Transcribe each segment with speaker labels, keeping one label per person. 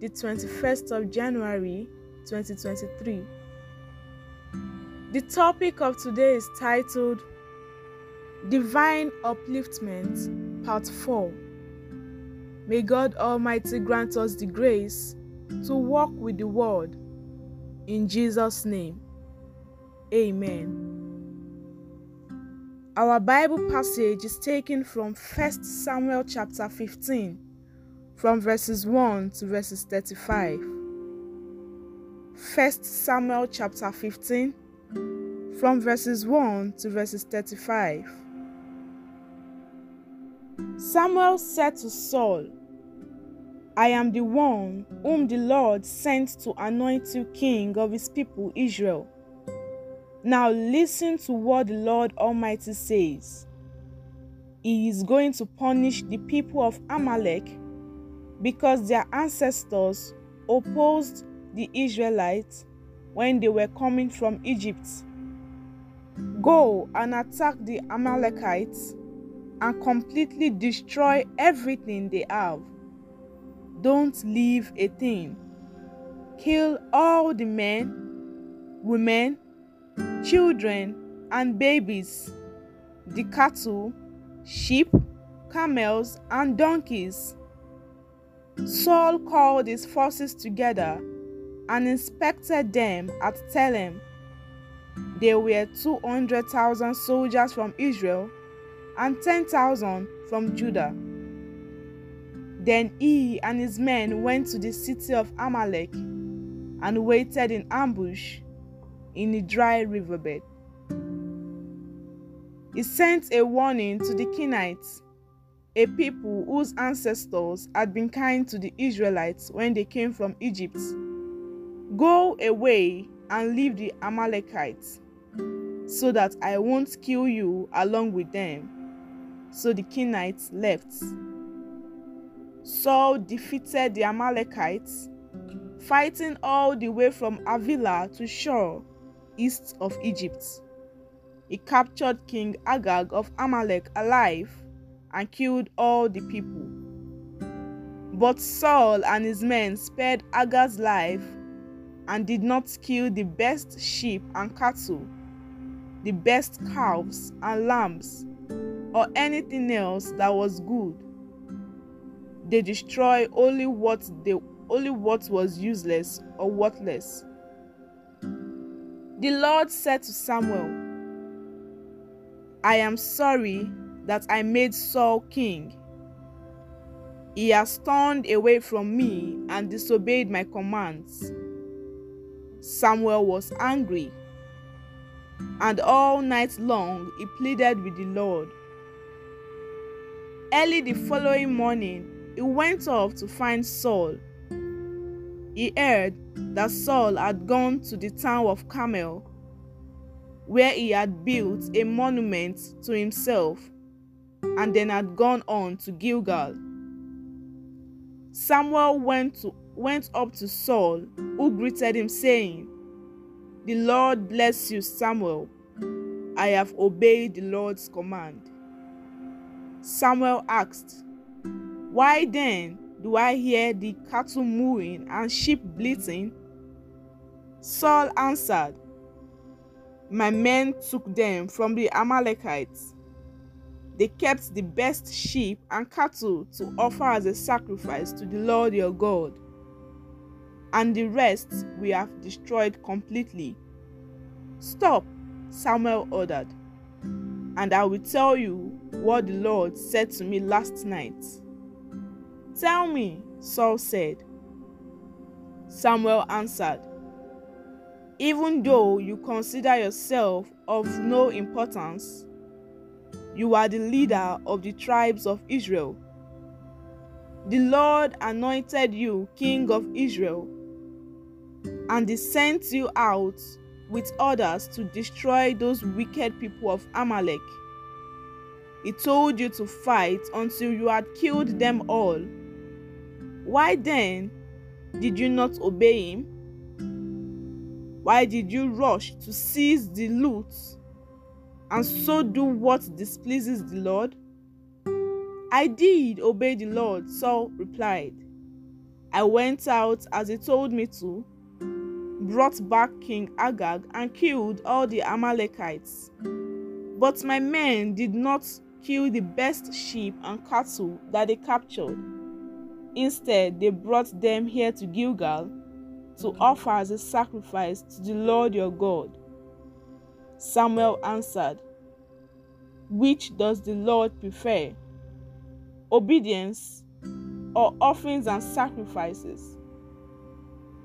Speaker 1: the 21st of January 2023. The topic of today is titled Divine Upliftment, Part 4. May God Almighty grant us the grace to walk with the Word. In Jesus' name, Amen. Our Bible passage is taken from 1 Samuel chapter 15, from verses 1 to verses 35. 1 Samuel chapter 15, from verses 1 to verses 35. Samuel said to Saul, I am the one whom the Lord sent to anoint you king of his people Israel. Now listen to what the Lord Almighty says. He is going to punish the people of Amalek because their ancestors opposed the Israelites when they were coming from Egypt. Go and attack the Amalekites and completely destroy everything they have. Don't leave a thing. Kill all the men, women, children, and babies, the cattle, sheep, camels, and donkeys. Saul called his forces together and inspected them at Telaim. There were 200,000 soldiers from Israel and 10,000 from Judah. Then he and his men went to the city of Amalek and waited in ambush in a dry riverbed. He sent a warning to the Kenites, a people whose ancestors had been kind to the Israelites when they came from Egypt. Go away and leave the Amalekites, so that I won't kill you along with them. So the Kenites left. Saul defeated the Amalekites, fighting all the way from Havilah to Shur, east of Egypt. He captured King Agag of Amalek alive and killed all the people. But Saul and his men spared Agag's life and did not kill the best sheep and cattle, the best calves and lambs, or anything else that was good. They destroyed only what they only what was useless or worthless. The Lord said to Samuel, I am sorry that I made Saul king. He has turned away from me and disobeyed my commands. Samuel was angry, and all night long he pleaded with the Lord. Early the following morning, he went off to find Saul. He heard that Saul had gone to the town of Carmel, where he had built a monument to himself, and then had gone on to Gilgal. Samuel went, to, went up to Saul, who greeted him, saying, The Lord bless you, Samuel. I have obeyed the Lord's command. Samuel asked, Why then do I hear the cattle mooing and sheep bleating? Saul answered, My men took them from the Amalekites. They kept the best sheep and cattle to offer as a sacrifice to the Lord your God, and the rest we have destroyed completely. Stop, Samuel ordered, and I will tell you what the Lord said to me last night. Tell me, Saul said. Samuel answered, Even though you consider yourself of no importance, you are the leader of the tribes of Israel. The Lord anointed you king of Israel, and he sent you out with orders to destroy those wicked people of Amalek. He told you to fight until you had killed them all. Why then did you not obey him? Why did you rush to seize the loot and so do what displeases the Lord? I did obey the Lord, Saul replied. I went out as he told me to, brought back King Agag, and killed all the Amalekites. But my men did not kill the best sheep and cattle that they captured. Instead, they brought them here to Gilgal to offer as a sacrifice to the Lord your God. Samuel answered, Which does the Lord prefer? obedience, or offerings and sacrifices.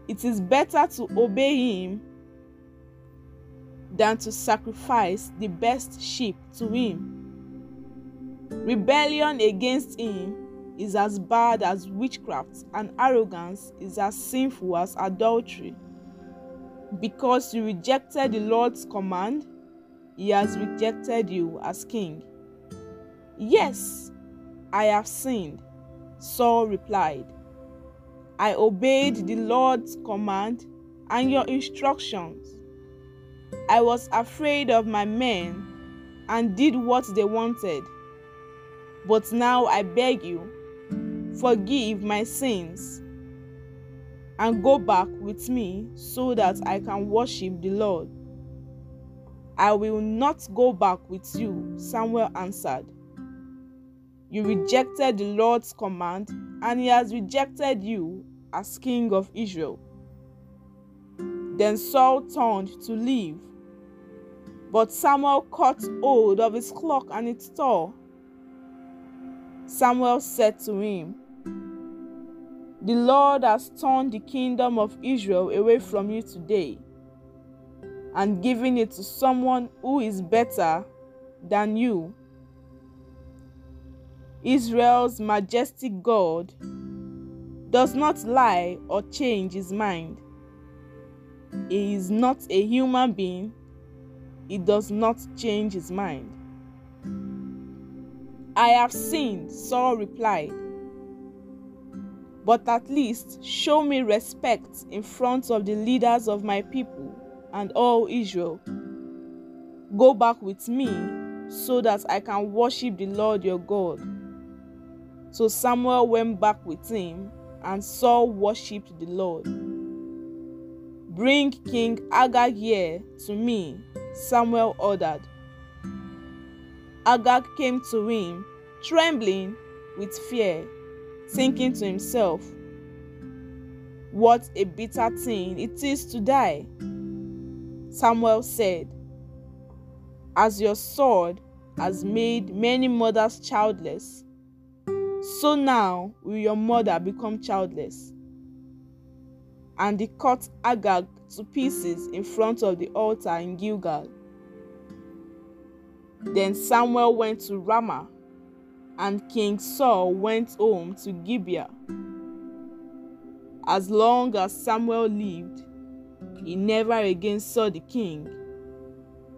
Speaker 1: It is better to obey Him than to sacrifice the best sheep to Him. Rebellion against Him is as bad as witchcraft, and arrogance is as sinful as adultery. Because you rejected the Lord's command, He has rejected you as king. Yes, I have sinned. Saul replied, I obeyed the Lord's command and your instructions. I was afraid of my men and did what they wanted. But now I beg you, forgive my sins and go back with me so that I can worship the Lord. I will not go back with you, Samuel answered. You rejected the Lord's command, and he has rejected you as king of Israel. Then Saul turned to leave. But Samuel caught hold of his cloak and it tore. Samuel said to him, The Lord has turned the kingdom of Israel away from you today and given it to someone who is better than you Israel's majestic God, does not lie or change his mind. He is not a human being, he does not change his mind. I have sinned, Saul replied. But at least show me respect in front of the leaders of my people and all Israel. Go back with me so that I can worship the Lord your God. So Samuel went back with him, and Saul worshipped the Lord. Bring King Agag here to me, Samuel ordered. Agag came to him, trembling with fear, thinking to himself, What a bitter thing it is to die. Samuel said, As your sword has made many mothers childless, so now will your mother become childless. And he cut Agag to pieces in front of the altar in Gilgal. Then Samuel went to Ramah, and King Saul went home to Gibeah. As long as Samuel lived, he never again saw the king,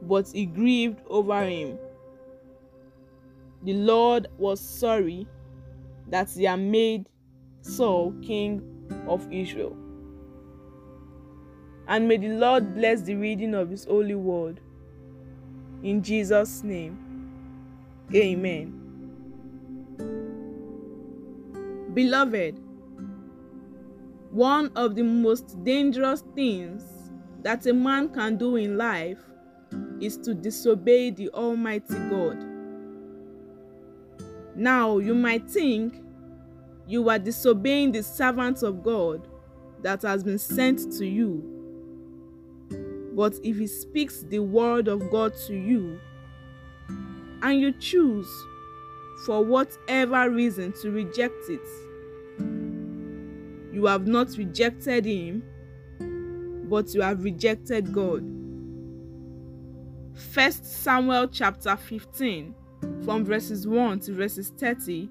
Speaker 1: but he grieved over him. The Lord was sorry that he had made Saul king of Israel. And may the Lord bless the reading of his holy word. In Jesus' name, amen. Beloved, one of the most dangerous things that a man can do in life is to disobey the Almighty God. Now, you might think you are disobeying the servant of God that has been sent to you. But if he speaks the word of God to you, and you choose, for whatever reason, to reject it, you have not rejected him, but you have rejected God. 1 Samuel chapter 15 from verses 1 to verses 30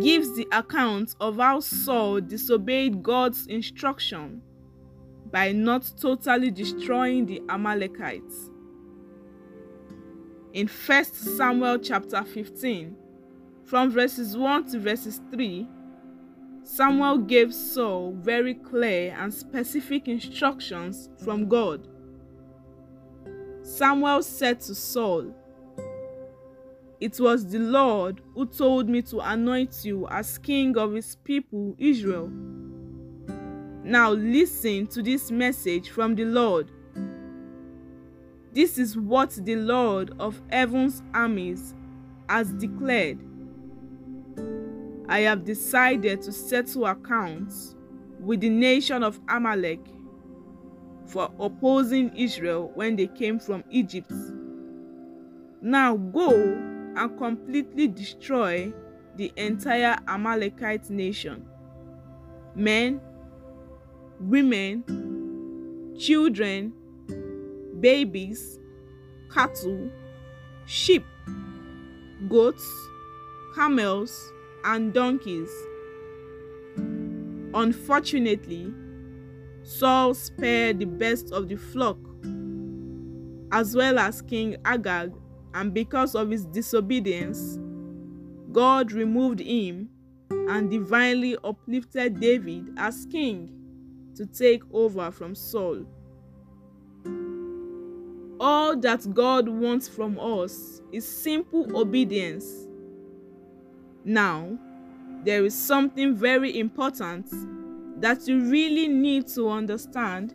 Speaker 1: gives the account of how Saul disobeyed God's instruction by not totally destroying the Amalekites. In 1 Samuel chapter 15, from verses 1 to verses 3, Samuel gave Saul very clear and specific instructions from God. Samuel said to Saul, It was the Lord who told me to anoint you as king of his people Israel. Now listen to this message from the Lord. This is what the Lord of heaven's armies has declared. I have decided to settle accounts with the nation of Amalek for opposing Israel when they came from Egypt. Now go and completely destroy the entire Amalekite nation men, women, children, babies, cattle, sheep, goats, camels, and donkeys. Unfortunately, Saul spared the best of the flock, as well as King Agag, and because of his disobedience, God removed him and divinely uplifted David as king to take over from Saul. All that God wants from us is simple obedience. Now, there is something very important that you really need to understand,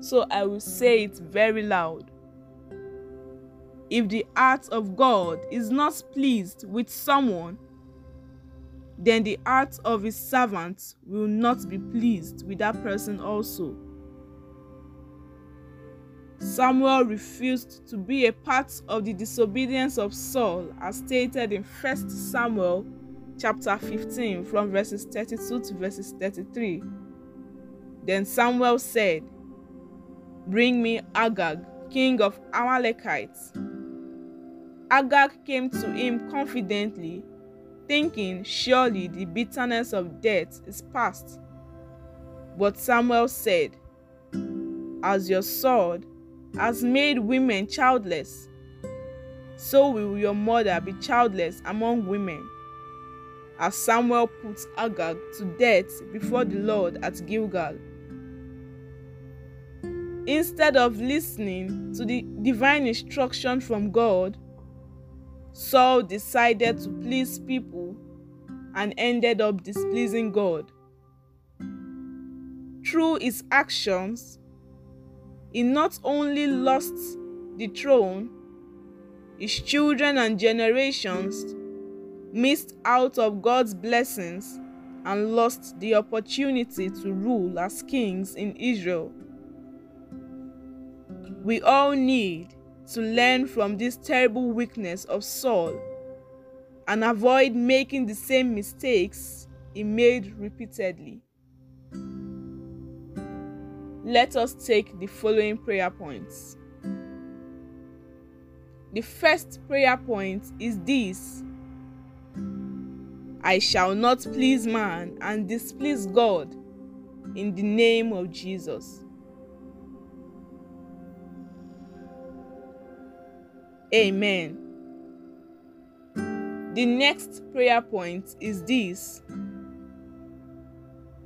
Speaker 1: so I will say it very loud. If the heart of God is not pleased with someone, then the heart of his servant will not be pleased with that person also. Samuel refused to be a part of the disobedience of Saul as stated in 1 Samuel chapter 15 from verses 32 to verses 33. Then Samuel said, Bring me Agag, king of Amalekites. Agag came to him confidently, thinking surely the bitterness of death is past. But Samuel said, As your sword has made women childless, so will your mother be childless among women. As Samuel put Agag to death before the Lord at Gilgal. Instead of listening to the divine instruction from God, Saul decided to please people and ended up displeasing God. Through his actions, he not only lost the throne, his children and generations missed out of God's blessings and lost the opportunity to rule as kings in Israel. We all need to learn from this terrible weakness of Saul and avoid making the same mistakes he made repeatedly. Let us take the following prayer points. The first prayer point is this I shall not please man and displease God in the name of Jesus. Amen. The next prayer point is this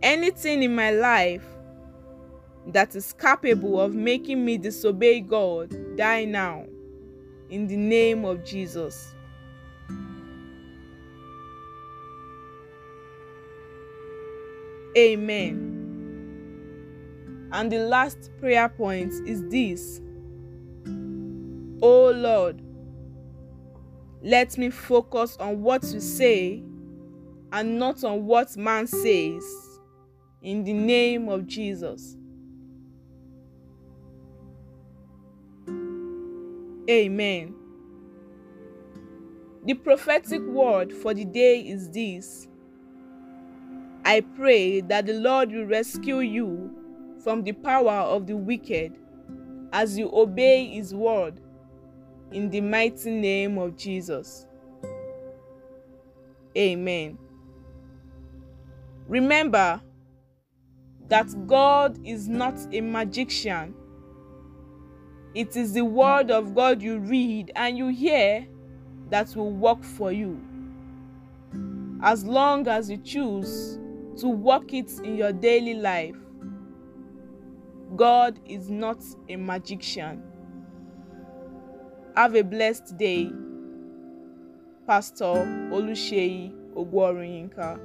Speaker 1: anything in my life that is capable of making me disobey God, die now. In the name of Jesus. Amen. And the last prayer point is this Oh Lord, let me focus on what you say and not on what man says. In the name of Jesus. Amen. The prophetic word for the day is this I pray that the Lord will rescue you from the power of the wicked as you obey his word in the mighty name of Jesus. Amen. Remember that God is not a magician. It is the word of God you read and you hear that will work for you. As long as you choose to work it in your daily life, God is not a magician. Have a blessed day. Pastor Oluseyi Ogworiyinka.